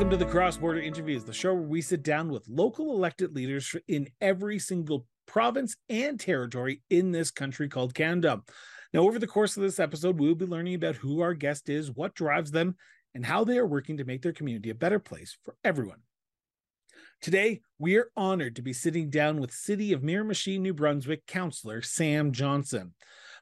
Welcome to the Cross Border Interviews, the show where we sit down with local elected leaders in every single province and territory in this country called Canada. Now, over the course of this episode, we will be learning about who our guest is, what drives them, and how they are working to make their community a better place for everyone. Today, we are honored to be sitting down with City of Miramichi, New Brunswick Councillor Sam Johnston.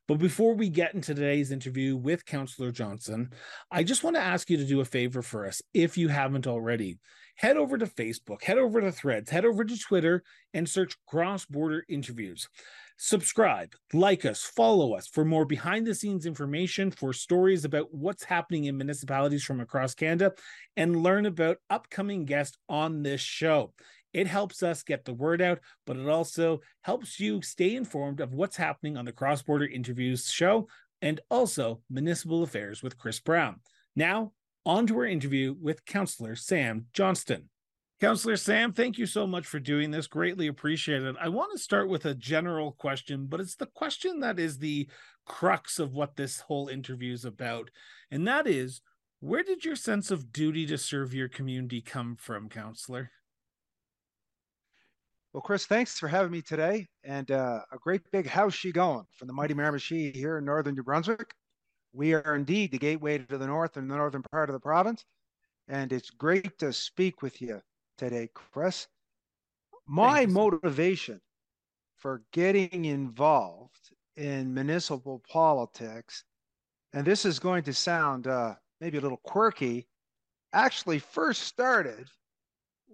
But before we get into today's interview with Councillor Johnston, I just want to ask you to do a favor for us if you haven't already. Head over to Facebook, head over to Threads, head over to Twitter, and search Cross Border Interviews. Subscribe, like us, follow us for more behind the scenes information, for stories about what's happening in municipalities from across Canada, and learn about upcoming guests on this show. It helps us get the word out, but it also helps you stay informed of what's happening on the Cross Border Interviews show and also Municipal Affairs with Chris Brown. Now, on to our interview with Councillor Sam Johnston. Councillor Sam, thank you so much for doing this. Greatly appreciated. I want to start with a general question, but it's the question that is the crux of what this whole interview is about. And that is where did your sense of duty to serve your community come from, Councillor? Well, Chris, thanks for having me today. And uh, a great big how's she going from the mighty Miramichi here in northern New Brunswick. We are indeed the gateway to the north and the northern part of the province. And it's great to speak with you today, Chris. My motivation for getting involved in municipal politics, and this is going to sound uh, maybe a little quirky, actually first started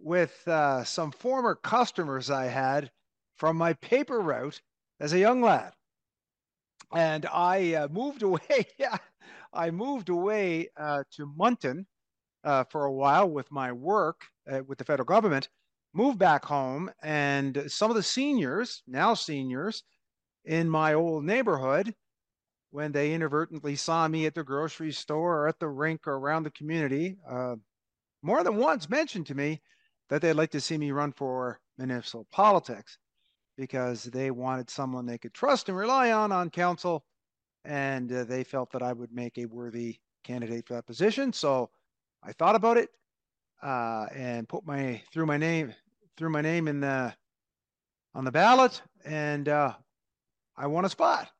with uh, some former customers I had from my paper route as a young lad. And I uh, moved away. yeah, I moved away uh, to Moncton uh, for a while with my work uh, with the federal government. Moved back home, and some of the seniors, now seniors, in my old neighborhood, when they inadvertently saw me at the grocery store or at the rink or around the community, uh, more than once mentioned to me, that they'd like to see me run for municipal politics because they wanted someone they could trust and rely on on council. And uh, they felt that I would make a worthy candidate for that position. So I thought about it uh, and put my threw my name threw my name in the on the ballot, and uh, I won a spot.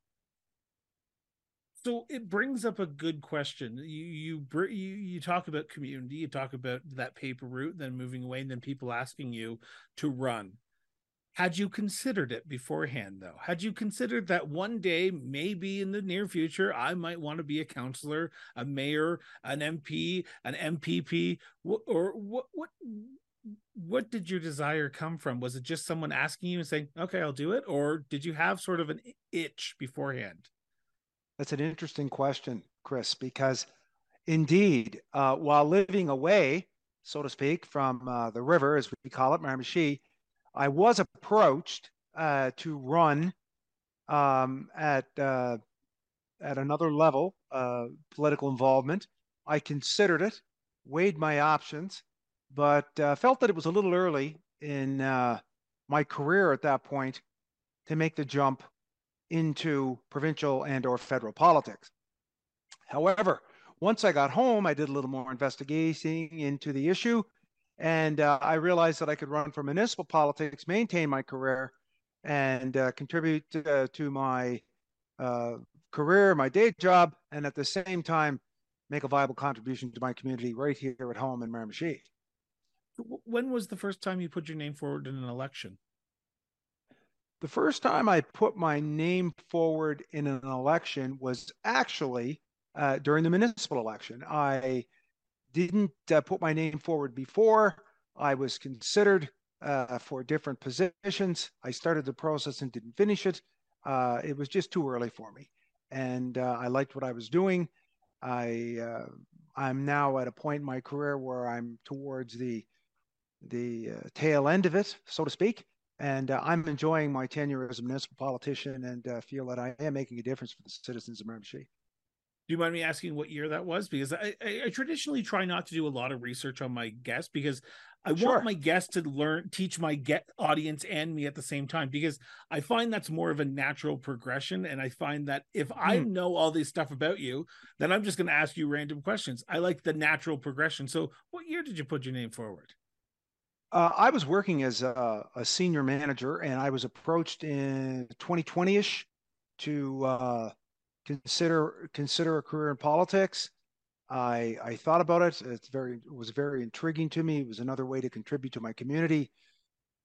So it brings up a good question. You you you you talk about community, you talk about that paper route, then moving away, and then people asking you to run. Had you considered it beforehand, though? Had you considered that one day, maybe in the near future, I might want to be a counselor, a mayor, an MP, an MPP, or what? What? What did your desire come from? Was it just someone asking you and saying, "Okay, I'll do it," or did you have sort of an itch beforehand? That's an interesting question, Chris, because indeed, uh, while living away, so to speak, from uh, the river, as we call it, Miramichi, I was approached uh, to run um, at uh, at another level, uh, political involvement. I considered it, weighed my options, but uh, felt that it was a little early in my career at that point to make the jump into provincial and or federal politics. However, once I got home, I did a little more investigating into the issue, and uh, I realized that I could run for municipal politics, maintain my career, and uh, contribute uh, to my uh, career, my day job, and at the same time make a viable contribution to my community right here at home in Miramichi. When was the first time you put your name forward in an election? The first time I put my name forward in an election was actually uh, during the municipal election. I didn't uh, put my name forward before. I was considered uh, for different positions. I started the process and didn't finish it. Uh, it was just too early for me, and uh, I liked what I was doing. I uh, I'm now at a point in my career where I'm towards the the tail end of it, so to speak and uh, I'm enjoying my tenure as a municipal politician and uh, feel that I am making a difference for the citizens of Miramichi. Do you mind me asking what year that was? Because I, I, I, traditionally try not to do a lot of research on my guests because I sure. want my guests to learn, teach my get audience and me at the same time because I find that's more of a natural progression. And I find that if mm. I hmm. know all this stuff about you, then I'm just going to ask you random questions. I like the natural progression. So, what year did you put your name forward? Uh, I was working as a, a, senior manager, and I was approached in 2020ish to uh, consider consider a career in politics. I I thought about it. It's very it was very intriguing to me. It was another way to contribute to my community,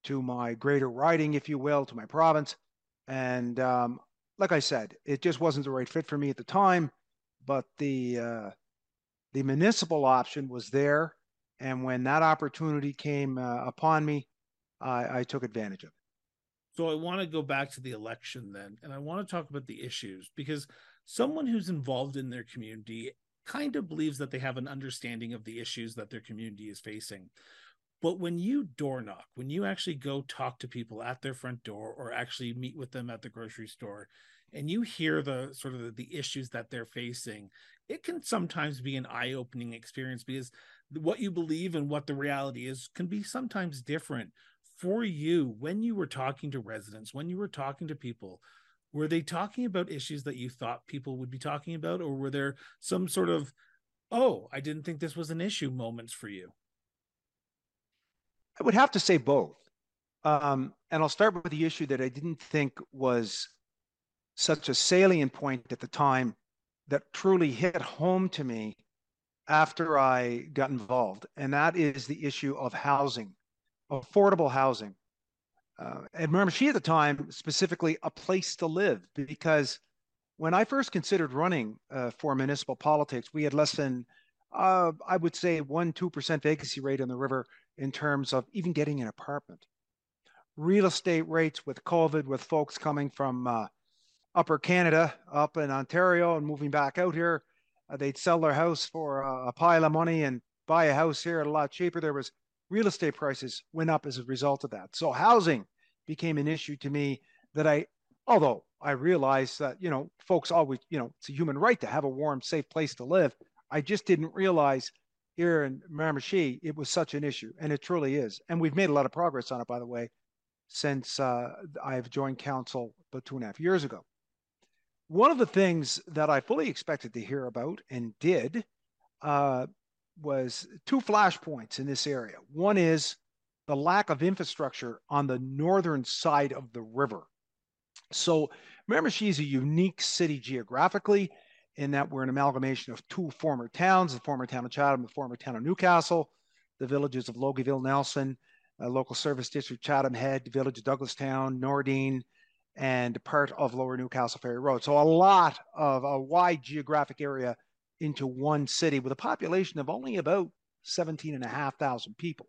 to my greater riding, if you will, to my province. And um, like I said, it just wasn't the right fit for me at the time. But the uh, the municipal option was there, and when that opportunity came uh, upon me, I, I took advantage of it. So I want to go back to the election then, and I want to talk about the issues because someone who's involved in their community kind of believes that they have an understanding of the issues that their community is facing. But when you door knock, when you actually go talk to people at their front door or actually meet with them at the grocery store, and you hear the sort of the, the issues that they're facing, it can sometimes be an eye-opening experience because what you believe and what the reality is can be sometimes different for you when you were talking to residents, when you were talking to people. Were they talking about issues that you thought people would be talking about or were there some sort of oh i didn't think this was an issue moments for you? I would have to say both. Um, and i'll start with the issue that i didn't think was such a salient point at the time that truly hit home to me after i got involved and that is the issue of housing affordable housing uh, and she at the time, specifically a place to live, because when I first considered running uh, for municipal politics, we had less than, uh, I would say, one, 2% vacancy rate on the river in terms of even getting an apartment. Real estate rates with COVID, with folks coming from uh, upper Canada, up in Ontario, and moving back out here, uh, they'd sell their house for a pile of money and buy a house here at a lot cheaper. There was real estate prices went up as a result of that. So housing became an issue to me that I, although I realized that, you know, folks always, you know, it's a human right to have a warm, safe place to live. I just didn't realize here in Miramichi it was such an issue, and it truly is. And we've made a lot of progress on it, by the way, since uh, I've joined council about two and a half years ago. One of the things that I fully expected to hear about and did uh, was two flashpoints in this area. One is the lack of infrastructure on the northern side of the river. So Miramichi is a unique city geographically in that we're an amalgamation of two former towns, the former town of Chatham, the former town of Newcastle, the villages of Loggieville, Nelson, uh, local service district Chatham Head, the village of Douglastown, Nordin, and part of Lower Newcastle Ferry Road. So a lot of a wide geographic area into one city with a population of only about 17 and a half thousand people.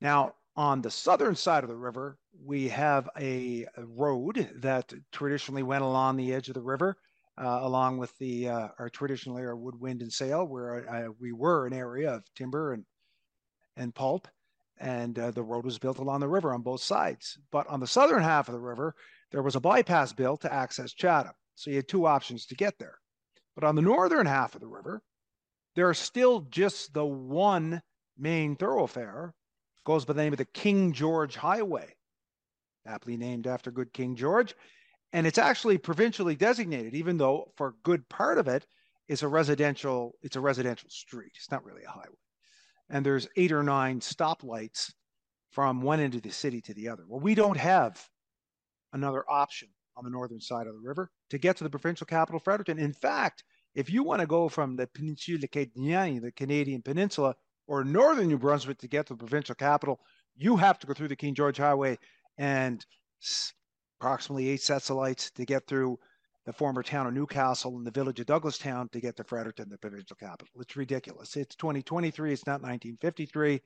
Now, on the southern side of the river, we have a, road that traditionally went along the edge of the river, uh, along with the uh, our traditional area of wood, wind, and sail, where uh, we were an area of timber and and pulp, and uh, the road was built along the river on both sides. But on the southern half of the river, there was a bypass built to access Chatham, so you had two options to get there. But on the northern half of the river, there's still just the one main thoroughfare, goes by the name of the King George Highway, aptly named after good King George. And it's actually provincially designated, even though for a good part of it is a residential, it's a residential street. It's not really a highway. And there's eight or nine stoplights from one end of the city to the other. Well, we don't have another option on the northern side of the river to get to the provincial capital, Fredericton. In fact, if you want to go from the Peninsula the Acadian Peninsula, or northern New Brunswick to get to the provincial capital, you have to go through the King George Highway and approximately eight sets of lights to get through the former town of Newcastle and the village of Douglastown to get to Fredericton, the provincial capital. It's ridiculous. It's 2023. It's not 1953.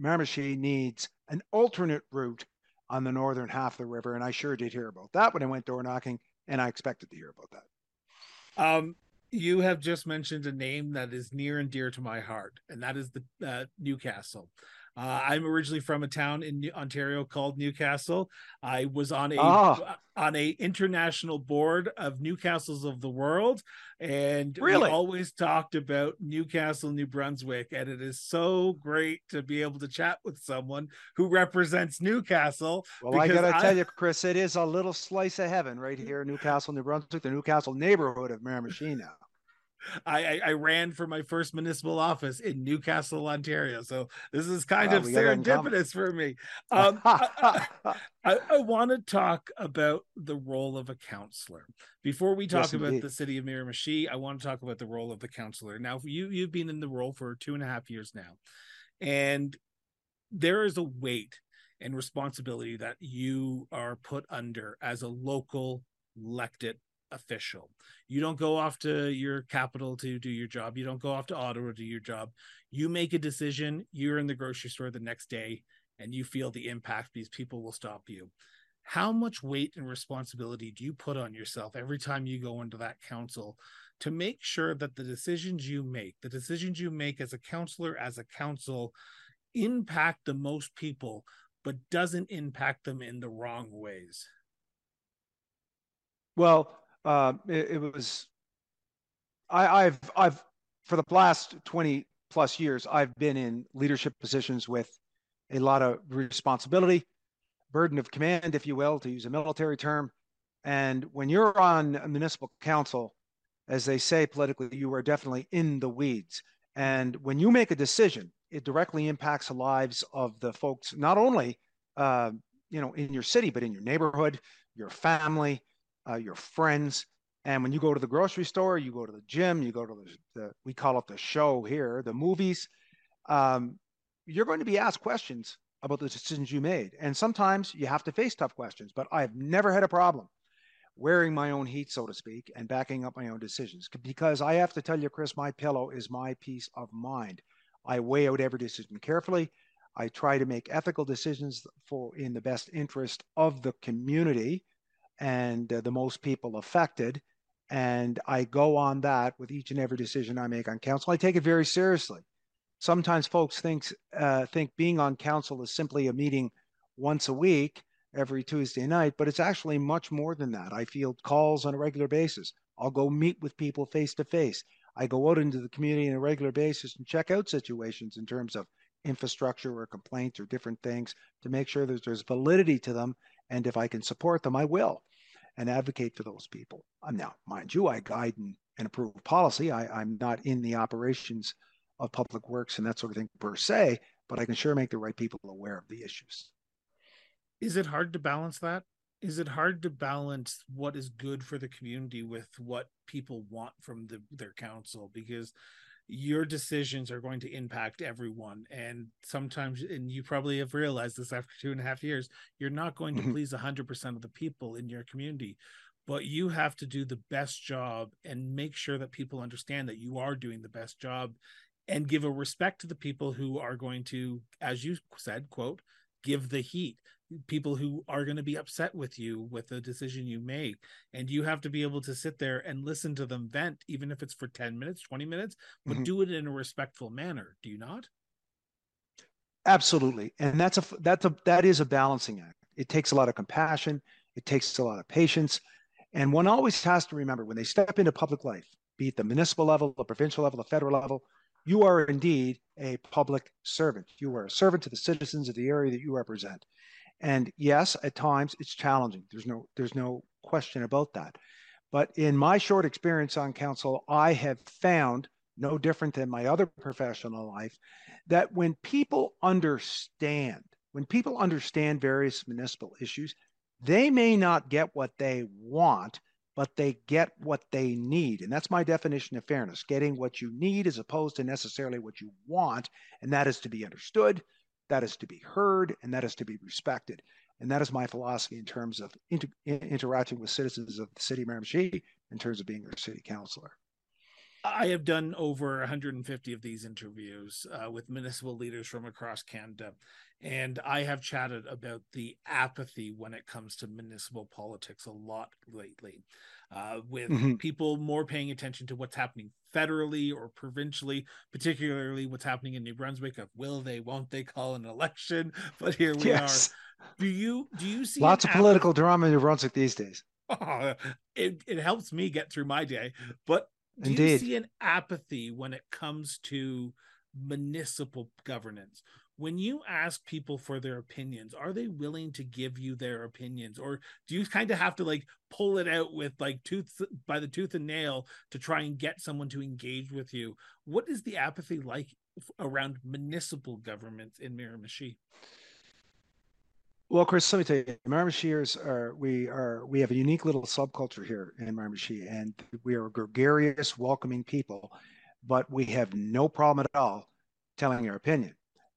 Miramichi needs an alternate route on the northern half of the river. And I sure did hear about that when I went door knocking, and I expected to hear about that. Um, you have just mentioned a name that is near and dear to my heart, and that is the uh, Newcastle. Uh, I'm originally from a town in Ontario called Newcastle. I was on a Ah. on a international board of Newcastles of the world, and Really? we always talked about Newcastle, New Brunswick, and it is so great to be able to chat with someone who represents Newcastle. Well, I because got to I- tell you, Chris, it is a little slice of heaven right here in Newcastle, New Brunswick, the Newcastle neighborhood of Miramichi now. I, I I ran for my first municipal office in Newcastle, Ontario, so this is kind Wow, of we got that in common. serendipitous for me. Um, I- I, I want to talk about the role of a counselor. Before we talk Yes, about indeed. the city of Miramichi, I want to talk about the role of the counselor. Now, you you've been in the role for two and a half years now, and there is a weight and responsibility that you are put under as a local elected official. You don't go off to your capital to do your job. You don't go off to Ottawa to do your job. You make a decision. You're in the grocery store the next day and you feel the impact because people will stop you. How much weight and responsibility do you put on yourself every time you go into that council to make sure that the decisions you make, the decisions you make as a counselor, as a council, impact the most people, but doesn't impact them in the wrong ways? Well, uh, it, it was. I, I've I've for the last twenty plus years, I've been in leadership positions with a lot of responsibility, burden of command, if you will, to use a military term. And when you're on a municipal council, as they say politically, you are definitely in the weeds. And when you make a decision, it directly impacts the lives of the folks, not only uh, you know in your city, but in your neighborhood, your family, uh, your friends. And when you go to the grocery store, you go to the gym, you go to the, the we call it the show here, the movies. Um, you're going to be asked questions about the decisions you made, and sometimes you have to face tough questions. But I've never had a problem wearing my own heat, so to speak, and backing up my own decisions because I have to tell you, Chris, my pillow is my peace of mind. I weigh out every decision carefully. I try to make ethical decisions for in the best interest of the community and uh, the most people affected. And I go on that with each and every decision I make on council. I take it very seriously. Sometimes folks think uh, think being on council is simply a meeting once a week, every Tuesday night, but it's actually much more than that. I field calls on a regular basis. I'll go meet with people face to face. I go out into the community on a regular basis and check out situations in terms of infrastructure or complaints or different things to make sure that there's validity to them. And if I can support them, I will and advocate for those people. Um, now, mind you, I guide and, and approve policy. I, I'm not in the operations of public works and that sort of thing per se, but I can sure make the right people aware of the issues. Is it hard to balance that? Is it hard to balance what is good for the community with what people want from the, their council? Because your decisions are going to impact everyone. And sometimes, and you probably have realized this after two and a half years, you're not going to Mhm. please 100% of the people in your community, but you have to do the best job and make sure that people understand that you are doing the best job and give a respect to the people who are going to, as you said, quote, give the heat people who are going to be upset with you with the decision you make and you have to be able to sit there and listen to them vent even if it's for 10 minutes 20 minutes but Mhm. do it in a respectful manner do you not Absolutely, and that's a that's a that is a balancing act. It takes a lot of compassion. It takes a lot of patience, and one always has to remember when they step into public life, be it the municipal level, the provincial level, the federal level, you are indeed a public servant. You are a servant to the citizens of the area that you represent. And yes, at times it's challenging. There's no there's no question about that. But in my short experience on council, I have found no different than my other professional life that when people understand, when people understand various municipal issues, they may not get what they want, but they get what they need. And that's my definition of fairness getting what you need as opposed to necessarily what you want. And that is to be understood, that is to be heard, and that is to be respected. And that is my philosophy in terms of inter- interacting with citizens of the city of Miramichi in terms of being their city councilor. I have done over 150 of these interviews uh, with municipal leaders from across Canada, and I have chatted about the apathy when it comes to municipal politics a lot lately, uh, with mm-hmm. people more paying attention to what's happening federally or provincially, particularly what's happening in New Brunswick. Of will they, won't they call an election? But here we yes. are. Do you do you see lots of political drama in New Brunswick these days? Oh, it, it helps me get through my day. But do Indeed. you see an apathy when it comes to municipal governance? When you ask people for their opinions, are they willing to give you their opinions, or do you kind of have to like pull it out with like tooth by the tooth and nail to try and get someone to engage with you? What is the apathy like around municipal government in Miramichi? Well, Chris, let me tell you, Miramichiers are we are we have a unique little subculture here in Miramichi, and we are gregarious, welcoming people, but we have no problem at all telling our opinion,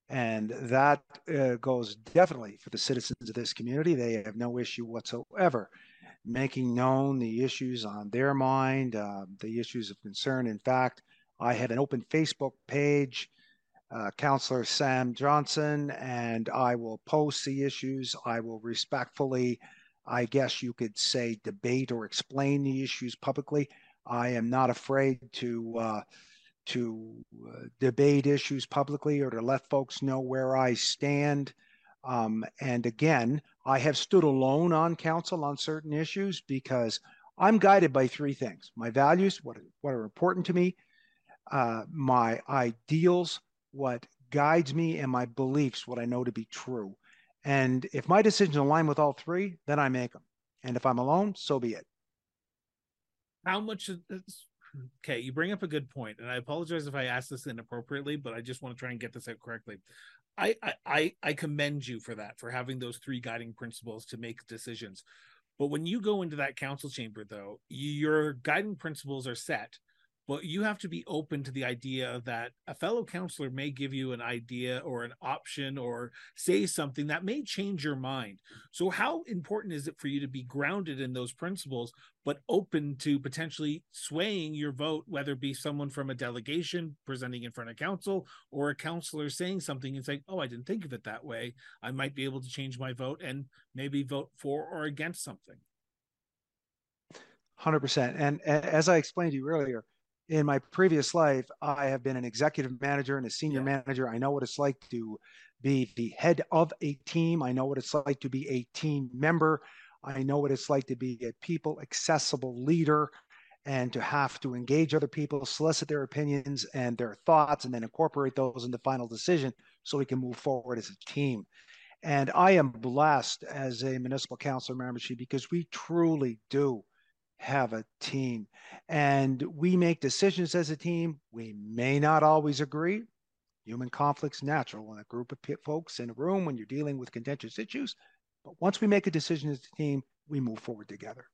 and that uh, goes definitely for the citizens of this community. They have no issue whatsoever making known the issues on their mind, uh, the issues of concern. In fact, I have an open Facebook page uh, Counselor Sam Johnston, and I will post the issues. I will respectfully, I guess you could say, debate or explain the issues publicly. I am not afraid to uh, to uh, debate issues publicly or to let folks know where I stand. Um, and again, I have stood alone on council on certain issues because I'm guided by three things: my values, what what are important to me, uh, my ideals, what guides me and my beliefs, what I know to be true. And if my decisions align with all three, then I make them. And if I'm alone, so be it. How much okay? You bring up a good point, and I apologize if I ask this inappropriately, but I just want to try and get this out correctly. I I I commend you for that, for having those three guiding principles to make decisions. But when you go into that council chamber, though, your guiding principles are set, but you have to be open to the idea that a fellow counselor may give you an idea or an option or say something that may change your mind. So, how important is it for you to be grounded in those principles, but open to potentially swaying your vote, whether it be someone from a delegation presenting in front of council or a counselor saying something and saying, Oh, I didn't think of it that way. I might be able to change my vote and maybe vote for or against something. 100%. And as I explained to you earlier, in my previous life, I have been an executive manager and a senior yeah. manager. I know what it's like to be the head of a team. I know what it's like to be a team member. I know what it's like to be a people accessible leader and to have to engage other people, solicit their opinions and their thoughts, and then incorporate those in the final decision so we can move forward as a team. And I am blessed as a municipal councilor membership because we truly do have a team and we make decisions as a team. We may not always agree. Human conflict's natural in a group of folks in a room when you're dealing with contentious issues. But once we make a decision as a team, we move forward together.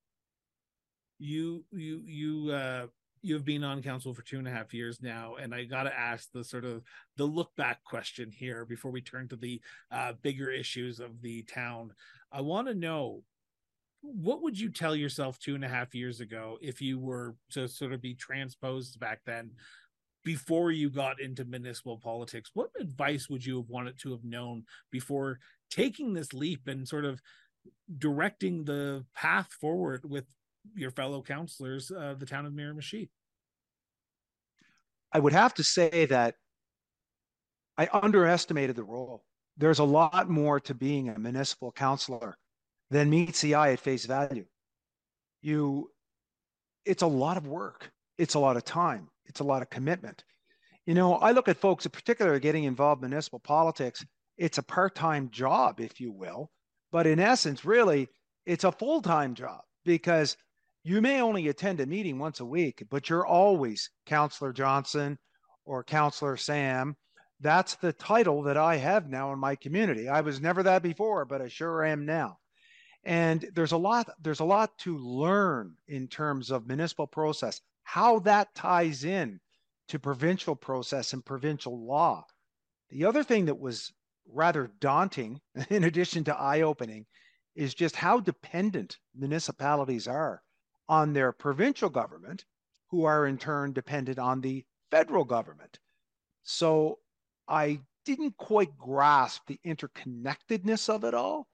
You, you, you, uh, you've been on council for two and a half years now, and I got to ask the sort of the look back question here before we turn to the uh, bigger issues of the town. I want to know what would you tell yourself two and a half years ago if you were to sort of be transposed back then before you got into municipal politics? What advice would you have wanted to have known before taking this leap and sort of directing the path forward with your fellow counselors uh, the town of miramichi? I would have to say that i underestimated the role. There's a lot more to being a municipal councilor than meets the eye at face value. You, it's a lot of work. It's a lot of time. It's a lot of commitment. You know, I look at folks, in particular, getting involved in municipal politics. It's a part-time job, if you will, but in essence, really, it's a full-time job because you may only attend a meeting once a week, but you're always Counselor Johnston or Counselor Sam. That's the title that I have now in my community. I was never that before, but I sure am now and there's a lot there's a lot to learn in terms of municipal process how that ties in to provincial process and provincial law the other thing that was rather daunting in addition to eye-opening is just how dependent municipalities are on their provincial government who are in turn dependent on the federal government. So I didn't quite grasp the interconnectedness of it all,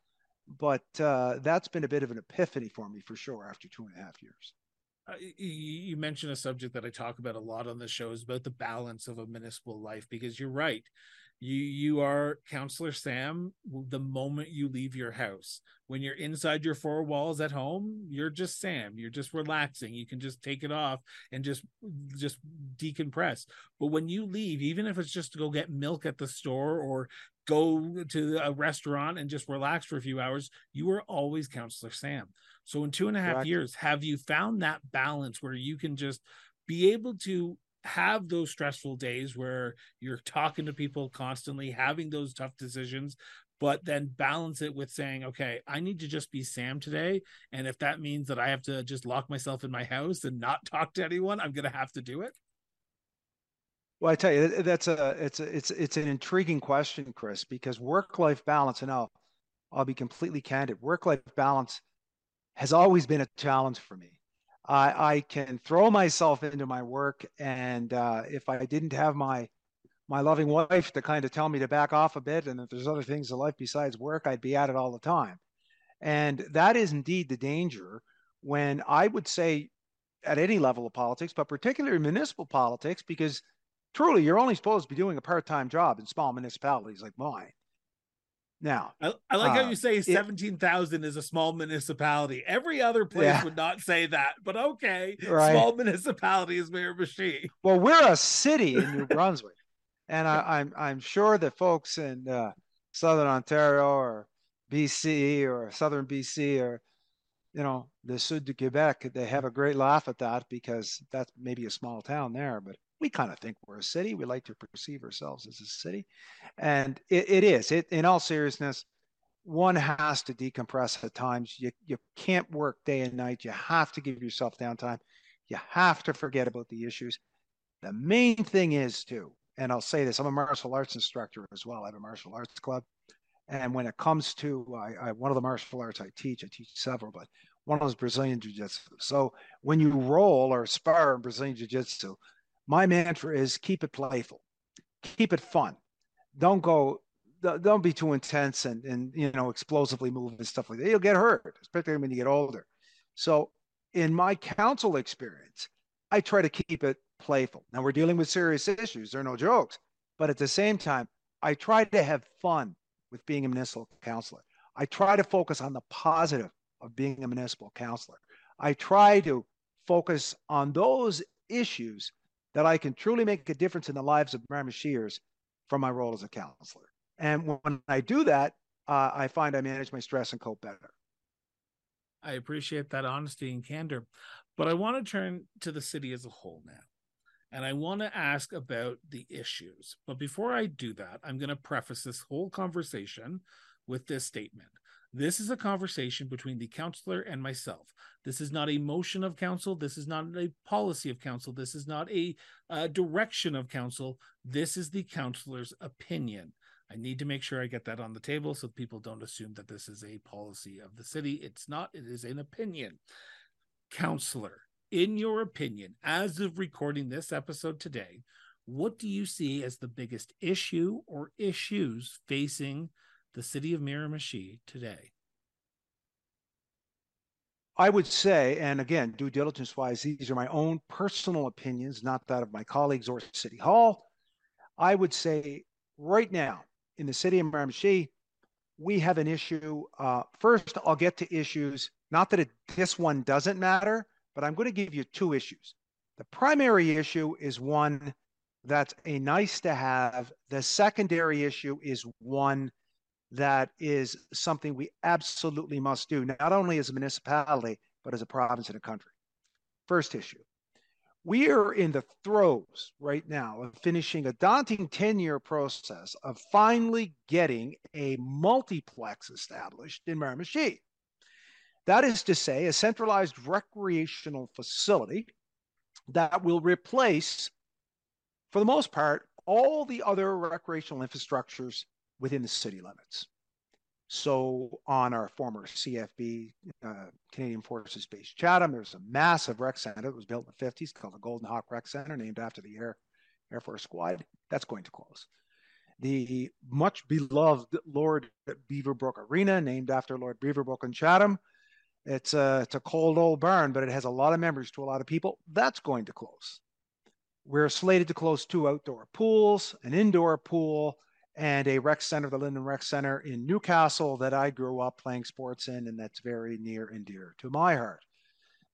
but uh, that's been a bit of an epiphany for me for sure after two and a half years. Uh, you mentioned a subject that I talk about a lot on the show is about the balance of a municipal life because you're right. You you are counselor sam the moment you leave your house. When you're inside your four walls at home you're just sam. You're just relaxing. You can just take it off and just just decompress. But when you leave even if it's just to go get milk at the store or go to a restaurant and just relax for a few hours you are always counselor sam so in two and a half Correct. years have you found that balance where you can just be able to have those stressful days where you're talking to people constantly, having those tough decisions, but then balance it with saying, okay, I need to just be Sam today. And if that means that I have to just lock myself in my house and not talk to anyone, I'm going to have to do it. Well, I tell you, that's a it's a, it's it's an intriguing question, Chris, because work life balance, and I'll I'll be completely candid. Work life balance has always been a challenge for me. I, I can throw myself into my work, and uh, if I didn't have my my loving wife to kind of tell me to back off a bit, and if there's other things in life besides work, I'd be at it all the time. And that is indeed the danger when I would say at any level of politics, but particularly municipal politics, because truly you're only supposed to be doing a part-time job in small municipalities like mine. Now, I, I like uh, how you say 17,000 is a small municipality. Every other place yeah. would not say that, but okay. Right. Small municipality is Miramichi. Well, we're a city in New Brunswick. and I, am I'm, I'm sure that folks in uh, Southern Ontario or BC or Southern BC or, you know, the Sud de Quebec, they have a great laugh at that because that's maybe a small town there. But we kind of think we're a city. We like to perceive ourselves as a city, and it, it is. It in all seriousness, one has to decompress at times. You you can't work day and night. You have to give yourself downtime. You have to forget about the issues. The main thing is too, and I'll say this: I'm a martial arts instructor as well. I have a martial arts club, and when it comes to I, I, one of the martial arts I teach, I teach several, but one of those Brazilian Jiu Jitsu. So when you roll or spar in Brazilian Jiu Jitsu, my mantra is keep it playful, keep it fun. Don't go, don't be too intense and, and you know, explosively move and stuff like that. You'll get hurt, especially when you get older. So, in my counsel experience, I try to keep it playful. Now, we're dealing with serious issues, there are no jokes, but at the same time, I try to have fun with being a municipal counselor. I try to focus on the positive of being a municipal counselor. I try to focus on those issues that I can truly make a difference in the lives of Miramichiers from my role as a counselor. And when I do that, uh, I find I manage my stress and cope better. I appreciate that honesty and candor, but I want to turn to the city as a whole now. And I want to ask about the issues. But before I do that, I'm going to preface this whole conversation with this statement. This is a conversation between the counselor and myself. This is not a motion of counsel. This is not a policy of counsel. This is not a, direction of counsel. This is the counselor's opinion. I need to make sure I get that on the table so people don't assume that this is a policy of the city. It's not, it is an opinion. Counselor, in your opinion, as of recording this episode today, what do you see as the biggest issue or issues facing the city of Miramichi today? I would say, and again, due diligence wise, these are my own personal opinions, not that of my colleagues or City Hall. I would say right now in the city of Miramichi, we have an issue. Uh, first, I'll get to issues, not that it, this one doesn't matter, but I'm going to give you two issues. The primary issue is one that's a nice to have. The secondary issue is one that is something we absolutely must do, not only as a municipality, but as a province and a country. First issue. We are in the throes right now of finishing a daunting 10 year process of finally getting a multiplex established in Miramichi. That is to say, a centralized recreational facility that will replace, for the most part, all the other recreational infrastructures within the city limits. So on our former CFB, uh, Canadian Forces Base Chatham, there's a massive rec center that was built in the 50s called the Golden Hawk Rec Center, named after the Air, Air Force Squad. That's going to close. The much beloved Lord Beaverbrook Arena, named after Lord Beaverbrook in Chatham. It's a, it's a cold old barn, but it has a lot of memories to a lot of people. That's going to close. We're slated to close two outdoor pools, an indoor pool, and a rec center, the Linden Rec Center in Newcastle, that I grew up playing sports in, and that's very near and dear to my heart.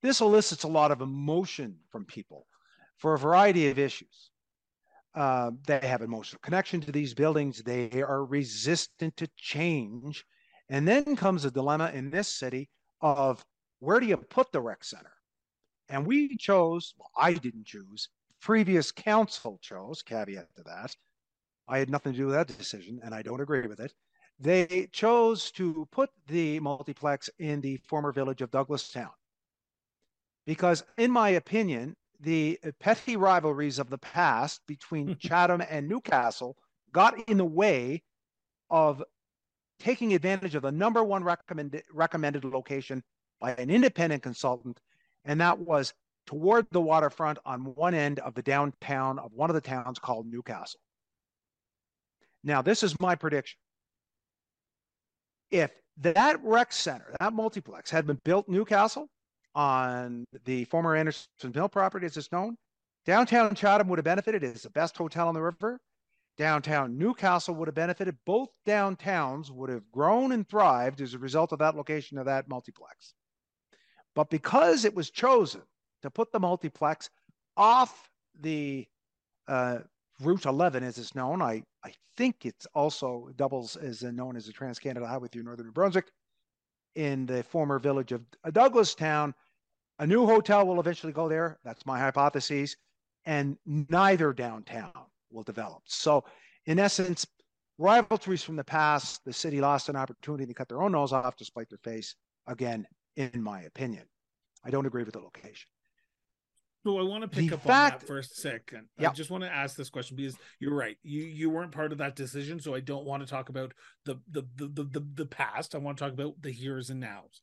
This elicits a lot of emotion from people for a variety of issues. Uh, they have emotional connection to these buildings. They are resistant to change. And then comes a dilemma in this city of where do you put the rec center? And we chose, well, I didn't choose, previous council chose, caveat to that, I had nothing to do with that decision, and I don't agree with it. They chose to put the multiplex in the former village of Douglastown. Because, in my opinion, the petty rivalries of the past between Chatham and Newcastle got in the way of taking advantage of the number one recommended, recommended location by an independent consultant, and that was toward the waterfront on one end of the downtown of one of the towns called Newcastle. Now, this is my prediction. If that rec center, that multiplex, had been built Newcastle on the former Anderson Mill property, as it's known, downtown Chatham would have benefited. It's the best hotel on the river. Downtown Newcastle would have benefited. Both downtowns would have grown and thrived as a result of that location of that multiplex. But because it was chosen to put the multiplex off the uh, Route 11, as it's known. I, I think it's also doubles as uh, known as the Trans Canada Highway through Northern New Brunswick in the former village of uh, Douglastown. A new hotel will eventually go there. That's my hypothesis. And neither downtown will develop. So, in essence, rivalries from the past, the city lost an opportunity to cut their own nose off to spite their face again, in my opinion. I don't agree with the location. So I want to pick the up fact, on that for a second. Yep. I just want to ask this question because you're right. You you weren't part of that decision, so I don't want to talk about the the the the, the, the past. I want to talk about the here's and nows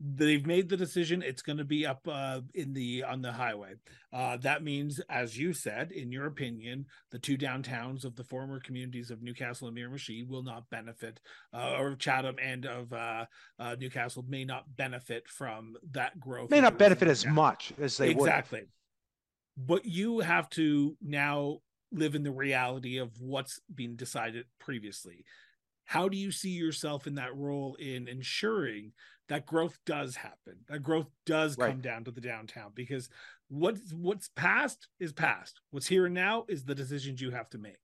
they've made the decision it's going to be up uh, in the on the highway. Uh, that means as you said in your opinion the two downtowns of the former communities of newcastle and miramichi will not benefit uh, or chatham and of uh, uh, newcastle may not benefit from that growth may not benefit as much as they would. Exactly. Would. but you have to now live in the reality of what's been decided previously. How do you see yourself in that role in ensuring that growth does happen. That growth does right. come down to the downtown because what's what's past is past. What's here and now is the decisions you have to make.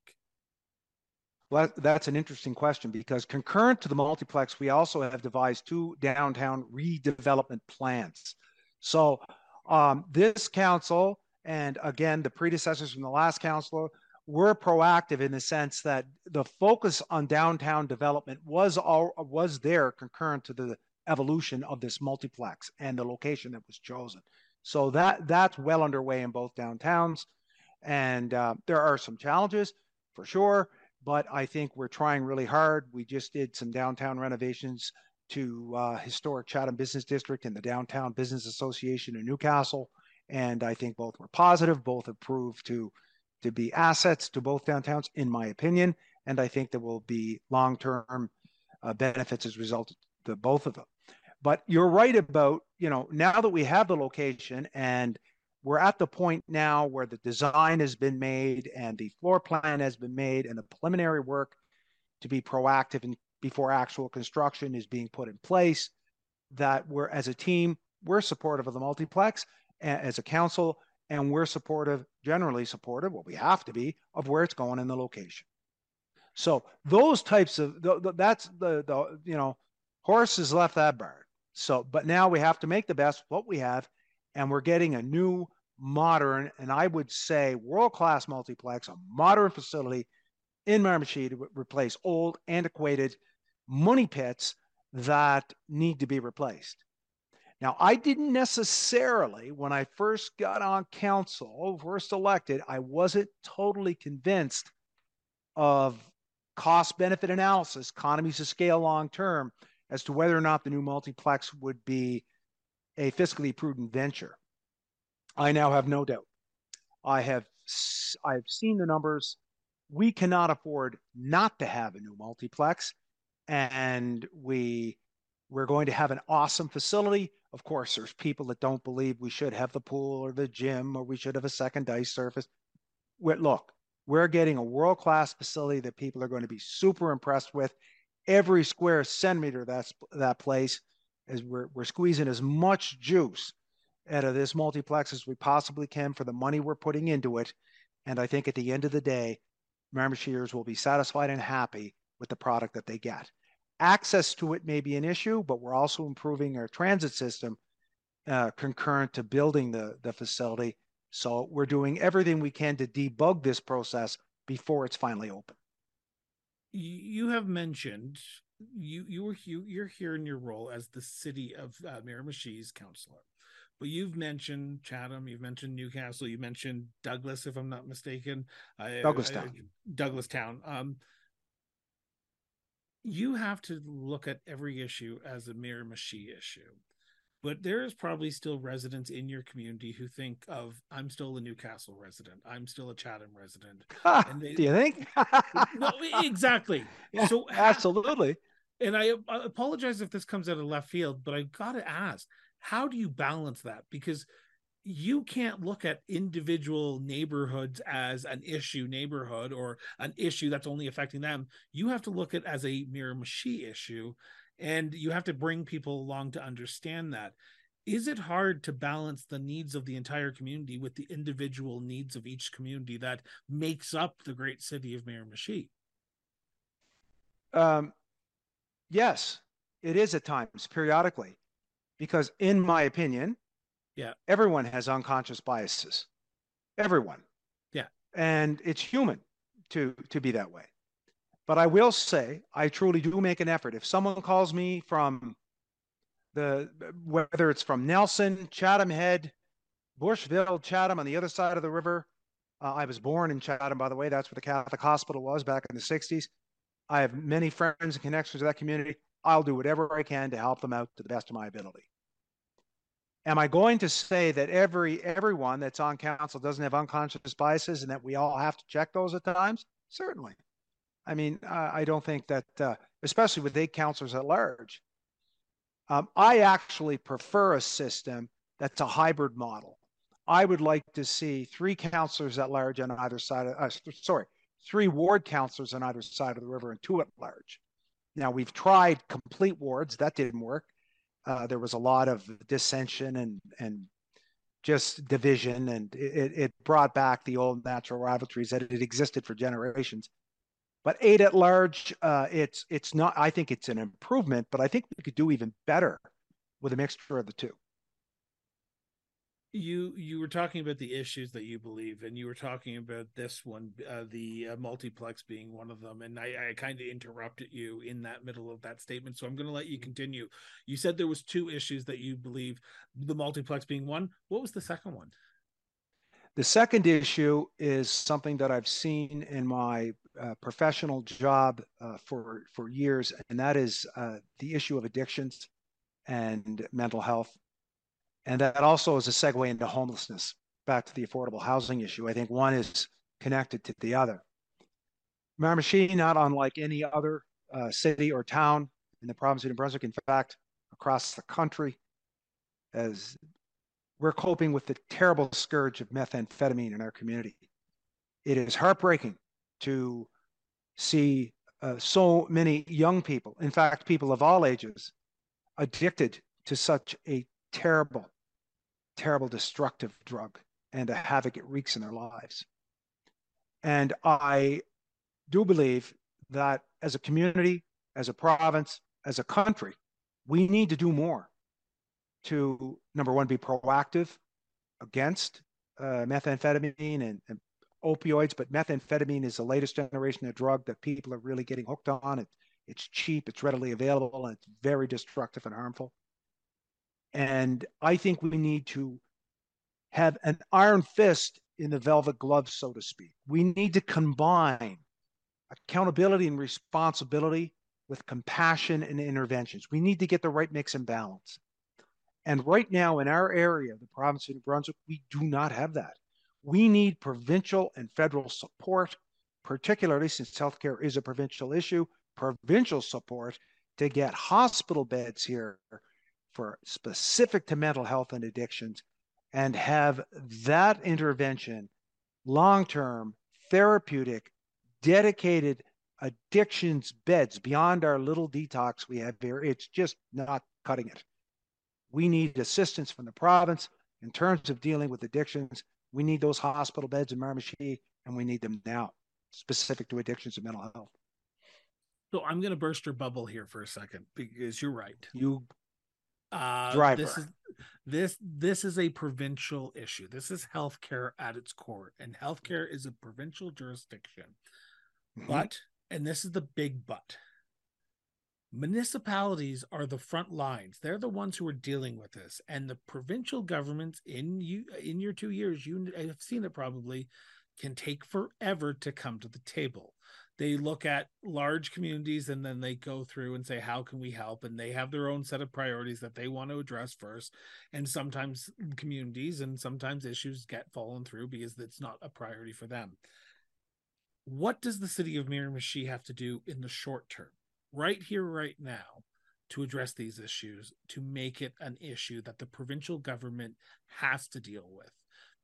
Well, that's an interesting question because concurrent to the multiplex, we also have devised two downtown redevelopment plans. So um, this council, and again, the predecessors from the last council, were proactive in the sense that the focus on downtown development was all was there concurrent to the evolution of this multiplex and the location that was chosen. So that that's well underway in both downtowns, and uh, there are some challenges for sure. But I think we're trying really hard. We just did some downtown renovations to uh, historic Chatham Business District and the Downtown Business Association in Newcastle, and I think both were positive. Both have proved to to be assets to both downtowns, in my opinion, and I think there will be long term uh, benefits as a result of both of them. But you're right about, you know, now that we have the location and we're at the point now where the design has been made and the floor plan has been made and the preliminary work to be proactive and before actual construction is being put in place that we're as a team we're supportive of the multiplex as a council and we're supportive generally supportive well we have to be of where it's going in the location. So those types of that's the the you know horses left that barn so, but now we have to make the best of what we have, and we're getting a new, modern, and I would say world class multiplex, a modern facility in Miramichi to replace old, antiquated money pits that need to be replaced. Now, I didn't necessarily, when I first got on council, first elected, I wasn't totally convinced of cost benefit analysis, economies of scale long term, as to whether or not the new multiplex would be a fiscally prudent venture. I now have no doubt. I have I've seen the numbers. We cannot afford not to have a new multiplex, and we we're going to have an awesome facility. Of course, there's people that don't believe we should have the pool or the gym or we should have a second ice surface. Look, we're getting a world class facility that people are going to be super impressed with. Every square centimeter that's that place is we're, we're squeezing as much juice out of this multiplex as we possibly can for the money we're putting into it. And I think at the end of the day, Miramichiers will be satisfied and happy with the product that they get. Access to it may be an issue, but we're also improving our transit system uh, concurrent to building the, the facility. So we're doing everything we can to debug this process before it's finally open. You have mentioned you you were you, you're here in your role as the city of uh, Miramichi's councillor, but you've mentioned Chatham, you've mentioned Newcastle, you mentioned Douglas, if I'm not mistaken, Douglastown, Douglas Town. Um, you have to look at every issue as a Miramichi issue. But there is probably still residents in your community who think of I'm still a Newcastle resident, I'm still a Chatham resident. They, Do you think? no, exactly. Yeah, so absolutely. And I, I apologize if this comes out of left field, but I've got to ask, how do you balance that? Because you can't look at individual neighborhoods as an issue neighborhood or an issue that's only affecting them. You have to look at as a Miramichi issue, and you have to bring people along to understand that. Is it hard to balance the needs of the entire community with the individual needs of each community that makes up the great city of Miramichi? Um, yes, it is at times, periodically, because in my opinion, yeah. Everyone has unconscious biases. Everyone. Yeah. And it's human to to be that way. But I will say I truly do make an effort. If someone calls me from the whether it's from Nelson, Chatham Head, Bushville, Chatham on the other side of the river. Uh, I was born in Chatham, by the way. That's where the Catholic hospital was back in the 60s. I have many friends and connections to that community. I'll do whatever I can to help them out to the best of my ability. Am I going to say that every everyone that's on council doesn't have unconscious biases and that we all have to check those at times? Certainly. I mean, uh, I don't think that, uh, especially with eight councilors at large. Um, I actually prefer a system that's a hybrid model. I would like to see three councilors at large on either side of, uh, sorry, three ward councilors on either side of the river and two at large. Now we've tried complete wards, that didn't work. Uh, there was a lot of dissension and and just division, and it, it brought back the old natural rivalries that had existed for generations. But eight at large, uh, it's it's not. I think it's an improvement, but I think we could do even better with a mixture of the two. You you were talking about the issues that you believe and you were talking about this one uh, the uh, multiplex being one of them. And i, I kind of interrupted you in that middle of that statement. So i'm going to let you continue. You said there was two issues that you believe the multiplex being one. What was the second one? The second issue is something that i've seen in my professional job uh, for for years and that is uh, the issue of addictions and mental health and that also is a segue into homelessness, back to the affordable housing issue. I think one is connected to the other. Miramichi, not unlike any other uh, city or town in the province of New Brunswick, in fact, across the country, as we're coping with the terrible scourge of methamphetamine in our community. It is heartbreaking to see uh, so many young people, in fact, people of all ages, addicted to such a terrible terrible destructive drug and the havoc it wreaks in their lives. And I do believe that as a community, as a province, as a country, we need to do more to number one, be proactive against uh, methamphetamine and, and, opioids, but methamphetamine is the latest generation of drug that people are really getting hooked on. It, it's cheap, it's readily available, and it's very destructive and harmful. And I think we need to have an iron fist in the velvet glove, so to speak. We need to combine accountability and responsibility with compassion and interventions. We need to get the right mix and balance. And right now in our area, the province of New Brunswick, we do not have that. We need provincial and federal support, particularly since healthcare is a provincial issue, provincial support to get hospital beds here for specific to mental health and addictions and have that intervention long term, therapeutic, dedicated addictions beds beyond our little detox we have here. It's just not cutting it. We need assistance from the province in terms of dealing with addictions. We need those hospital beds in Miramichi, and we need them now, specific to addictions and mental health. So I'm going to burst your bubble here for a second because you're right. You uh, driver. This is this this is a provincial issue. This is healthcare at its core, and healthcare is a provincial jurisdiction. Mm-hmm. But and this is the big but municipalities are the front lines. They're the ones who are dealing with this. And the provincial governments in you in your two years you have seen it probably can take forever to come to the table. They look at large communities and then they go through and say how can we help? And they have their own set of priorities that they want to address first. And sometimes communities and sometimes issues get fallen through because it's not a priority for them. What does the city of miramichi have to do in the short term right here, right now, to address these issues, to make it an issue that the provincial government has to deal with.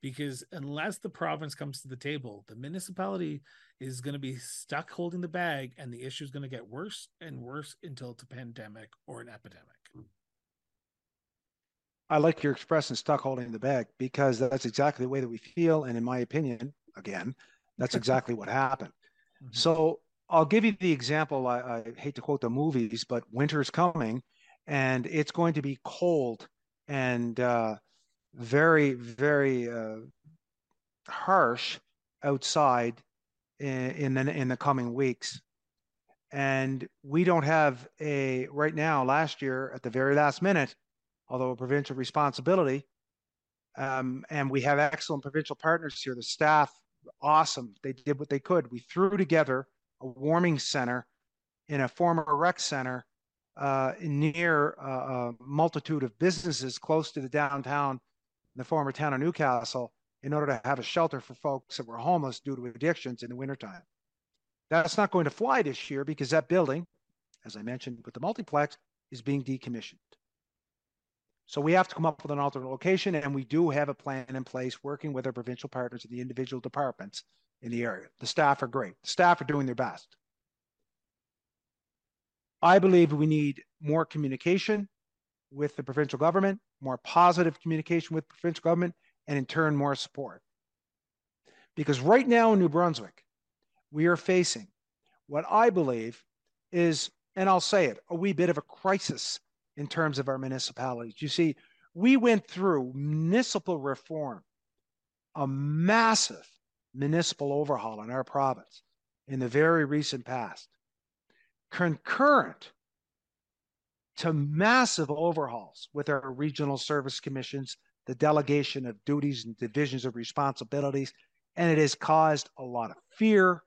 Because unless the province comes to the table, the municipality is going to be stuck holding the bag, and the issue is going to get worse and worse until it's a pandemic or an epidemic. I like your expression stuck holding the bag because that's exactly the way that we feel. And in my opinion, again, that's exactly what happened. Mm-hmm. So I'll give you the example. I, I, hate to quote the movies, but winter's coming, and it's going to be cold and uh, very, very uh, harsh outside in, in the in the coming weeks. And we don't have a right now. Last year, at the very last minute, although a provincial responsibility, um, and we have excellent provincial partners here. The staff, awesome. They did what they could. We threw together a warming center in a former rec center uh, near a multitude of businesses close to the downtown, the former town of Newcastle, in order to have a shelter for folks that were homeless due to addictions in the wintertime. That's not going to fly this year because that building, as I mentioned with the multiplex, is being decommissioned. So we have to come up with an alternate location, and we do have a plan in place working with our provincial partners in the individual departments in the area. The staff are great. The staff are doing their best. I believe we need more communication with the provincial government, more positive communication with provincial government, and in turn, more support. Because right now in New Brunswick, we are facing what I believe is, and I'll say it, a wee bit of a crisis in terms of our municipalities. You see, we went through municipal reform, a massive municipal overhaul in our province in the very recent past, concurrent to massive overhauls with our regional service commissions, the delegation of duties and divisions of responsibilities. And it has caused a lot of fear,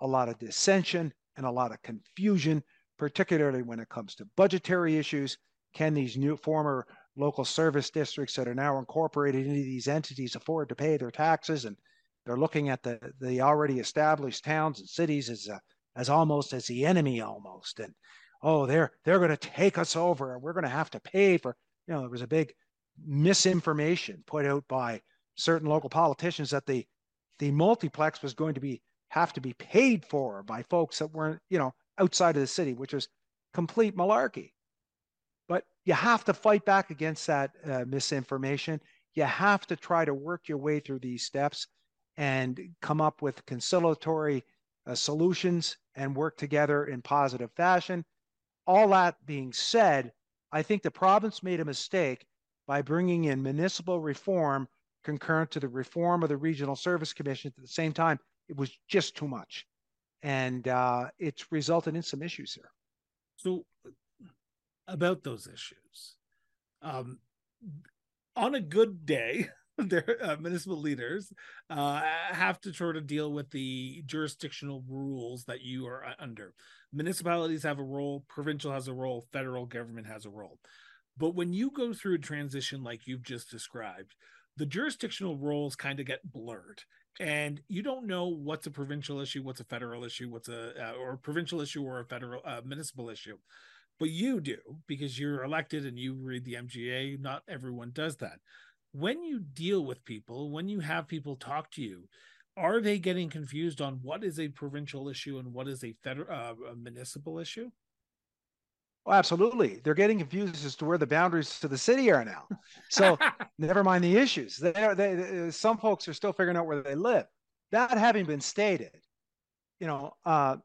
a lot of dissension, and a lot of confusion, particularly when it comes to budgetary issues. Can these new former local service districts that are now incorporated into these entities afford to pay their taxes and they're looking at the the already established towns and cities as a, as almost as the enemy almost and oh they're they're going to take us over and we're going to have to pay for you know there was a big misinformation put out by certain local politicians that the the multiplex was going to be have to be paid for by folks that weren't you know outside of the city which is complete malarkey but you have to fight back against that uh, misinformation you have to try to work your way through these steps and come up with conciliatory uh, solutions and work together in positive fashion. All that being said, I think the province made a mistake by bringing in municipal reform concurrent to the reform of the regional service commission at the same time. It was just too much. And uh, it's resulted in some issues here. So, about those issues, um, on a good day, their uh, municipal leaders uh, have to sort of deal with the jurisdictional rules that you are under. Municipalities have a role, provincial has a role, federal government has a role. But when you go through a transition like you've just described, the jurisdictional roles kind of get blurred and you don't know what's a provincial issue, what's a federal issue, what's a uh, or a provincial issue or a federal uh, municipal issue. But you do because you're elected and you read the MGA. Not everyone does that. When you deal with people, when you have people talk to you, are they getting confused on what is a provincial issue and what is a federal uh, a municipal issue? Oh, absolutely. They're getting confused as to where the boundaries to the city are now. So never mind the issues. They, are, they, they, some folks are still figuring out where they live. That having been stated, you know, uh,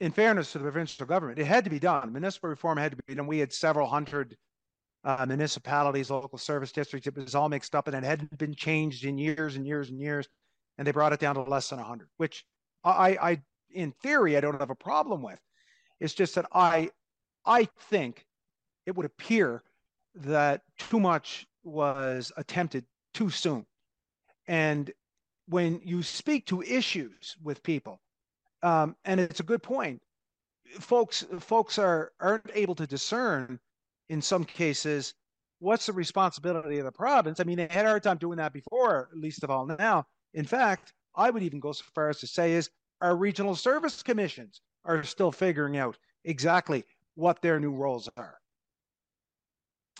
in fairness to the provincial government, it had to be done. Municipal reform had to be done. We had several hundred uh, municipalities, local service districts. It was all mixed up and it hadn't been changed in years and years and years. And they brought it down to less than 100, which I, I, in theory, I don't have a problem with. It's just that I I think it would appear that too much was attempted too soon. And when you speak to issues with people, um, and it's a good point, folks folks are aren't able to discern in some cases what's the responsibility of the province. I mean, they had a hard time doing that before, least of all now. In fact, I would even go so far as to say is our regional service commissions are still figuring out exactly what their new roles are.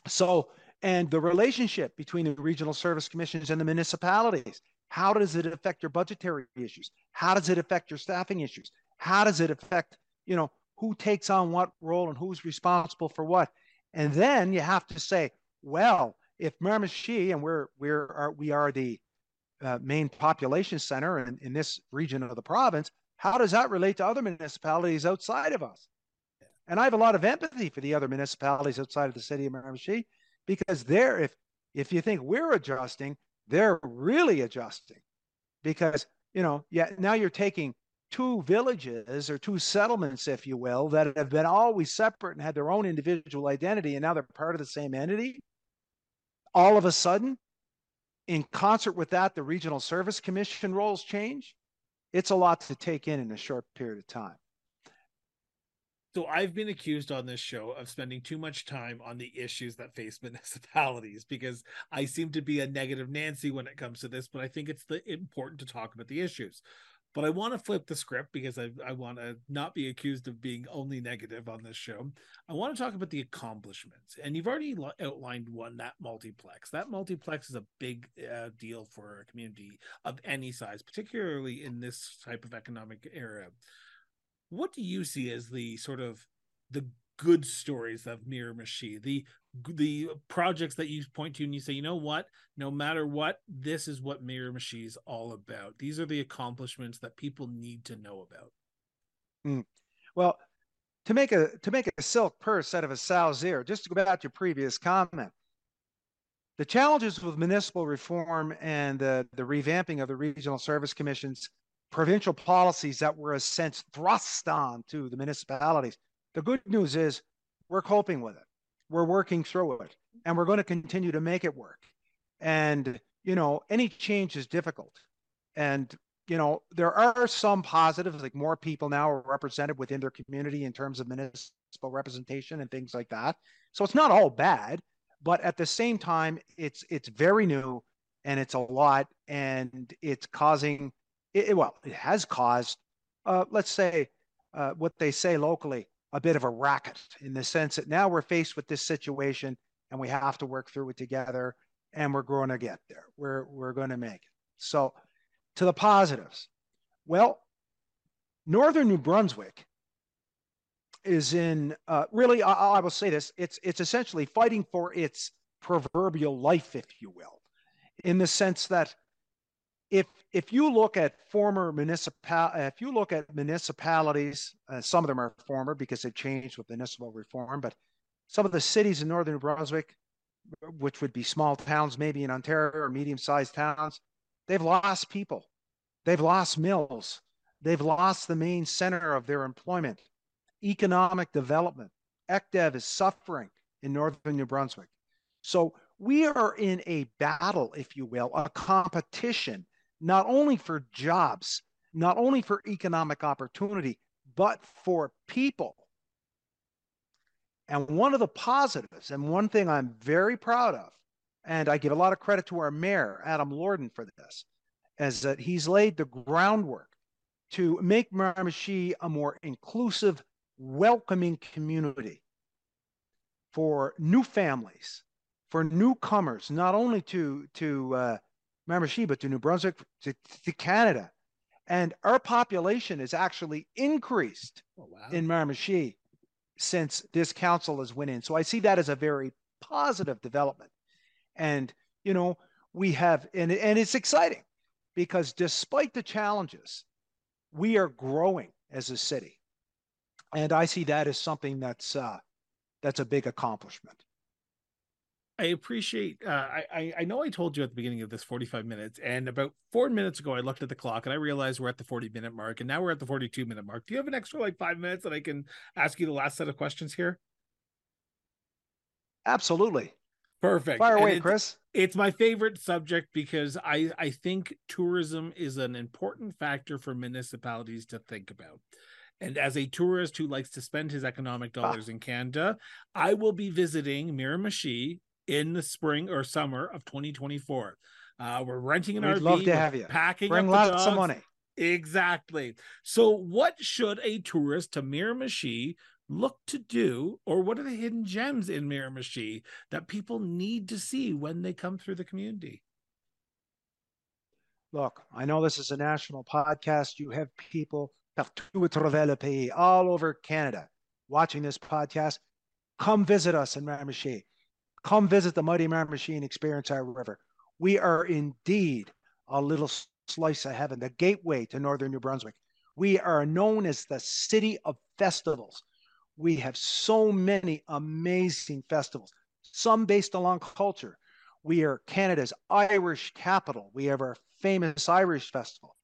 So, and the relationship between the regional service commissions and the municipalities. How does it affect your budgetary issues? How does it affect your staffing issues? How does it affect, you know, who takes on what role and who's responsible for what? And then you have to say, well, if Miramichi and we're we're are, we are the uh, main population center in, in this region of the province, how does that relate to other municipalities outside of us? And I have a lot of empathy for the other municipalities outside of the city of Miramichi because they're, if, if you think we're adjusting, they're really adjusting because, you know, yeah, now you're taking two villages or two settlements, if you will, that have been always separate and had their own individual identity, and now they're part of the same entity. All of a sudden, in concert with that, the regional service commission roles change. It's a lot to take in in a short period of time. So I've been accused on this show of spending too much time on the issues that face municipalities because I seem to be a negative Nancy when it comes to this, but I think it's the important to talk about the issues. But I want to flip the script because I, I want to not be accused of being only negative on this show. I want to talk about the accomplishments. And you've already outlined one that multiplex. That multiplex is a big uh, deal for a community of any size, particularly in this type of economic era what do you see as the sort of the good stories of Miramichi, the the projects that you point to and you say, you know what, no matter what, this is what Miramichi is all about. These are the accomplishments that people need to know about. Mm. Well, to make a to make a silk purse out of a sow's ear, just to go back to your previous comment, the challenges with municipal reform and the, the revamping of the regional service commissions provincial policies that were a sense thrust on to the municipalities. The good news is we're coping with it. We're working through it and we're going to continue to make it work. And, you know, any change is difficult. And, you know, there are some positives, like more people now are represented within their community in terms of municipal representation and things like that. So it's not all bad, but at the same time, it's it's very new and it's a lot and it's causing it, well, it has caused, uh, let's say, uh, what they say locally, a bit of a racket in the sense that now we're faced with this situation and we have to work through it together and we're going to get there. We're, we're going to make it. So, to the positives. Well, Northern New Brunswick is in uh, really, I, I will say this it's, it's essentially fighting for its proverbial life, if you will, in the sense that if if you look at former municipal, if you look at municipalities, uh, some of them are former because they've changed with municipal reform, but some of the cities in northern New Brunswick, which would be small towns, maybe in Ontario or medium-sized towns, they've lost people, they've lost mills, they've lost the main center of their employment, economic development. ECDEV is suffering in northern New Brunswick. So we are in a battle, if you will, a competition, not only for jobs, not only for economic opportunity, but for people. And one of the positives, and one thing I'm very proud of, and I give a lot of credit to our mayor, Adam Lordon, for this, is that he's laid the groundwork to make Miramichi a more inclusive, welcoming community for new families, for newcomers, not only to to uh, But to New Brunswick, to, to Canada, and our population has actually increased oh, wow. in Miramichi since this council has went in. So I see that as a very positive development. And you know, we have and and it's exciting because despite the challenges, we are growing as a city. And I see that as something that's uh, that's a big accomplishment. I appreciate. Uh, I I know I told you at the beginning of this forty five minutes, and about four minutes ago, I looked at the clock and I realized we're at the forty minute mark, and now we're at the forty two minute mark. Do you have an extra like five minutes that I can ask you the last set of questions here? Absolutely. Perfect. Fire away, Chris. It's my favorite subject because I I think tourism is an important factor for municipalities to think about. And as a tourist who likes to spend his economic ah. dollars ah. in Canada, I will be visiting Miramichi in the spring or summer of 2024. Uh, we're renting an We'd RV. Love to have you. Packing Bring lots of money. Exactly. So, what should a tourist to Miramichi look to do, or what are the hidden gems in Miramichi that people need to see when they come through the community? Look, I know this is a national podcast. You have people all over Canada watching this podcast. Come visit us in Miramichi. Come visit the Mighty Miramichi and experience our river. We are indeed a little slice of heaven, the gateway to northern New Brunswick. We are known as the city of festivals. We have so many amazing festivals, some based along culture. We are Canada's Irish capital. We have our famous Irish festival.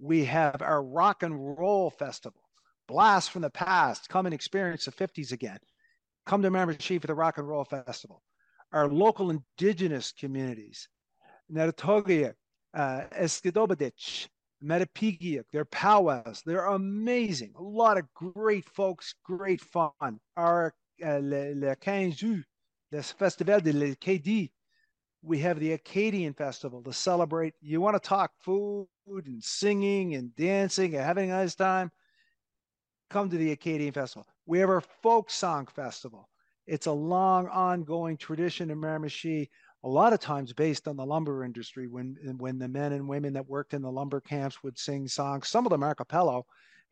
We have our rock and roll festival, Blast from the Past. Come and experience the 50s again. Come to Miramichi for the Rock and Roll Festival our local indigenous communities, Natoaganeg, uh, Esgenoôpetitj, their powwows, they're amazing. A lot of great folks, great fun. Our uh, le, le 15 juillet, Festival de l'Acadie, we have the Acadian Festival to celebrate. You want to talk food and singing and dancing and having a nice time? Come to the Acadian Festival. We have our folk song festival. It's a long ongoing tradition in Miramichi, a lot of times based on the lumber industry when when the men and women that worked in the lumber camps would sing songs, some of them a cappella,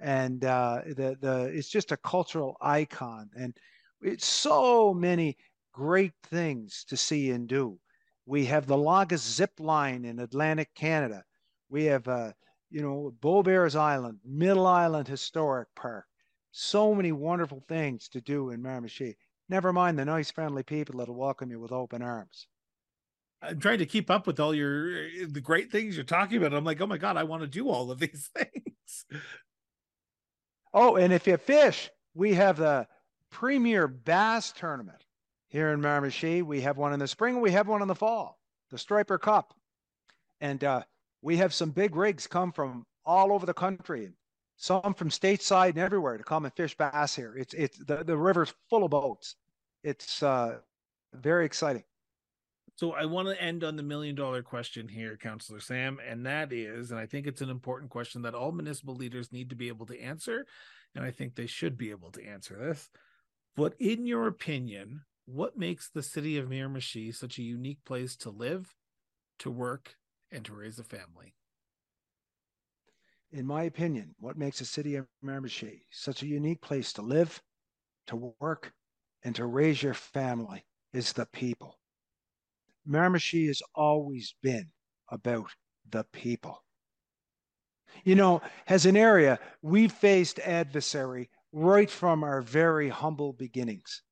and uh, the the it's just a cultural icon, and it's so many great things to see and do. We have the longest zip line in Atlantic Canada. We have, uh, you know, Beaubears Island, Middle Island Historic Park. So many wonderful things to do in Miramichi. Never mind the nice, friendly people that'll welcome you with open arms. I'm trying to keep up with all your the great things you're talking about. I'm like, oh my god, I want to do all of these things. Oh, and if you fish, we have the premier bass tournament here in Miramichi. We have one in the spring. We have one in the fall, the Striper Cup, and uh, we have some big rigs come from all over the country some from stateside and everywhere to come and fish bass here. It's it's the, the river's full of boats. It's uh, very exciting. So I want to end on the million dollar question here, Councillor Sam, and that is, and I think it's an important question that all municipal leaders need to be able to answer, and I think they should be able to answer this. But in your opinion, what makes the city of Miramichi such a unique place to live, to work, and to raise a family? In my opinion, what makes the city of Miramichi such a unique place to live, to work, and to raise your family is the people. Miramichi has always been about the people. You know, as an area, we faced adversary right from our very humble beginnings.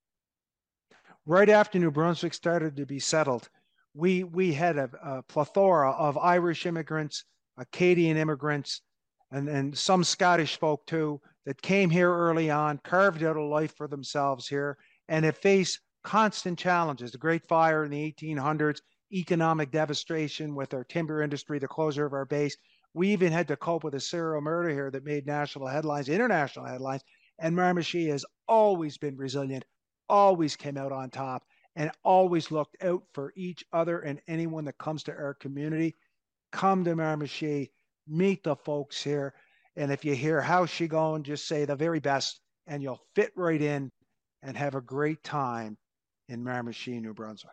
Right after New Brunswick started to be settled, we, we had a, a plethora of Irish immigrants, Acadian immigrants, and, and some Scottish folk too that came here early on, carved out a life for themselves here, and have faced constant challenges. The Great Fire in the 1800s, economic devastation with our timber industry, the closure of our base. We even had to cope with a serial murder here that made national headlines, international headlines. And Miramichi has always been resilient, always came out on top, and always looked out for each other and anyone that comes to our community. Come to Miramichi, meet the folks here. And if you hear how's she going, just say the very best, and you'll fit right in and have a great time in Miramichi, New Brunswick.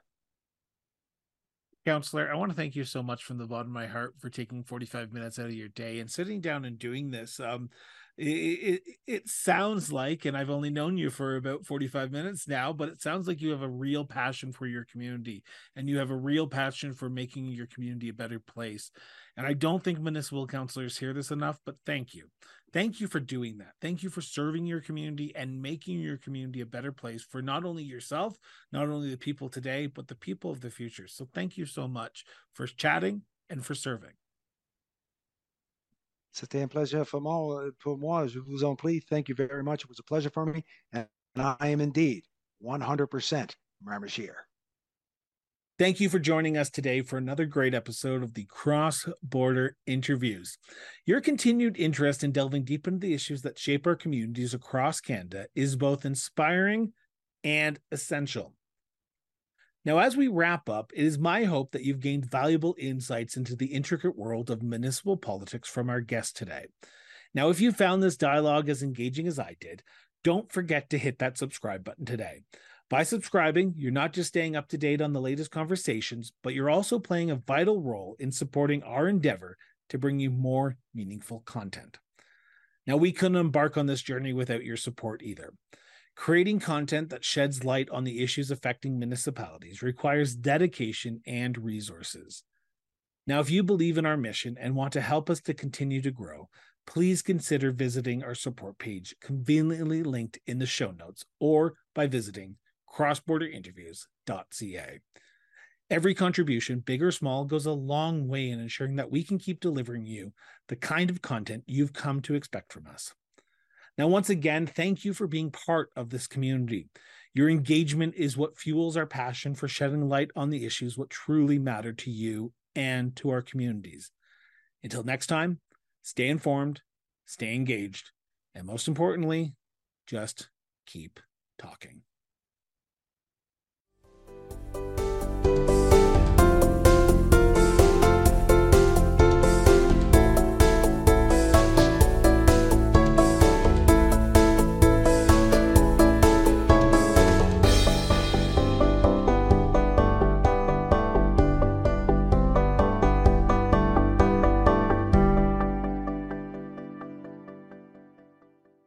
Counselor, I want to thank you so much from the bottom of my heart for taking 45 minutes out of your day and sitting down and doing this. Um, it, it, sounds like, and I've only known you for about 45 minutes now, but it sounds like you have a real passion for your community and you have a real passion for making your community a better place. And I don't think municipal councilors hear this enough, but thank you. Thank you for doing that. Thank you for serving your community and making your community a better place for not only yourself, not only the people today, but the people of the future. So thank you so much for chatting and for serving. C'était un plaisir for moi, euh, pour moi. Je vous en prie. Thank you very much. It was a pleasure for me. And I am indeed 100% Miramichier. Thank you for joining us today for another great episode of the Cross Border Interviews. Your continued interest in delving deep into the issues that shape our communities across Canada is both inspiring and essential. Now, as we wrap up, it is my hope that you've gained valuable insights into the intricate world of municipal politics from our guest today. Now, if you found this dialogue as engaging as I did, don't forget to hit that subscribe button today. By subscribing, you're not just staying up to date on the latest conversations, but you're also playing a vital role in supporting our endeavor to bring you more meaningful content. Now, we couldn't embark on this journey without your support either. Creating content that sheds light on the issues affecting municipalities requires dedication and resources. Now, if you believe in our mission and want to help us to continue to grow, please consider visiting our support page, conveniently linked in the show notes, or by visiting crossborderinterviews.ca. Every contribution, big or small, goes a long way in ensuring that we can keep delivering you the kind of content you've come to expect from us. Now, once again, thank you for being part of this community. Your engagement is what fuels our passion for shedding light on the issues what truly matter to you and to our communities. Until next time, stay informed, stay engaged, and most importantly, just keep talking.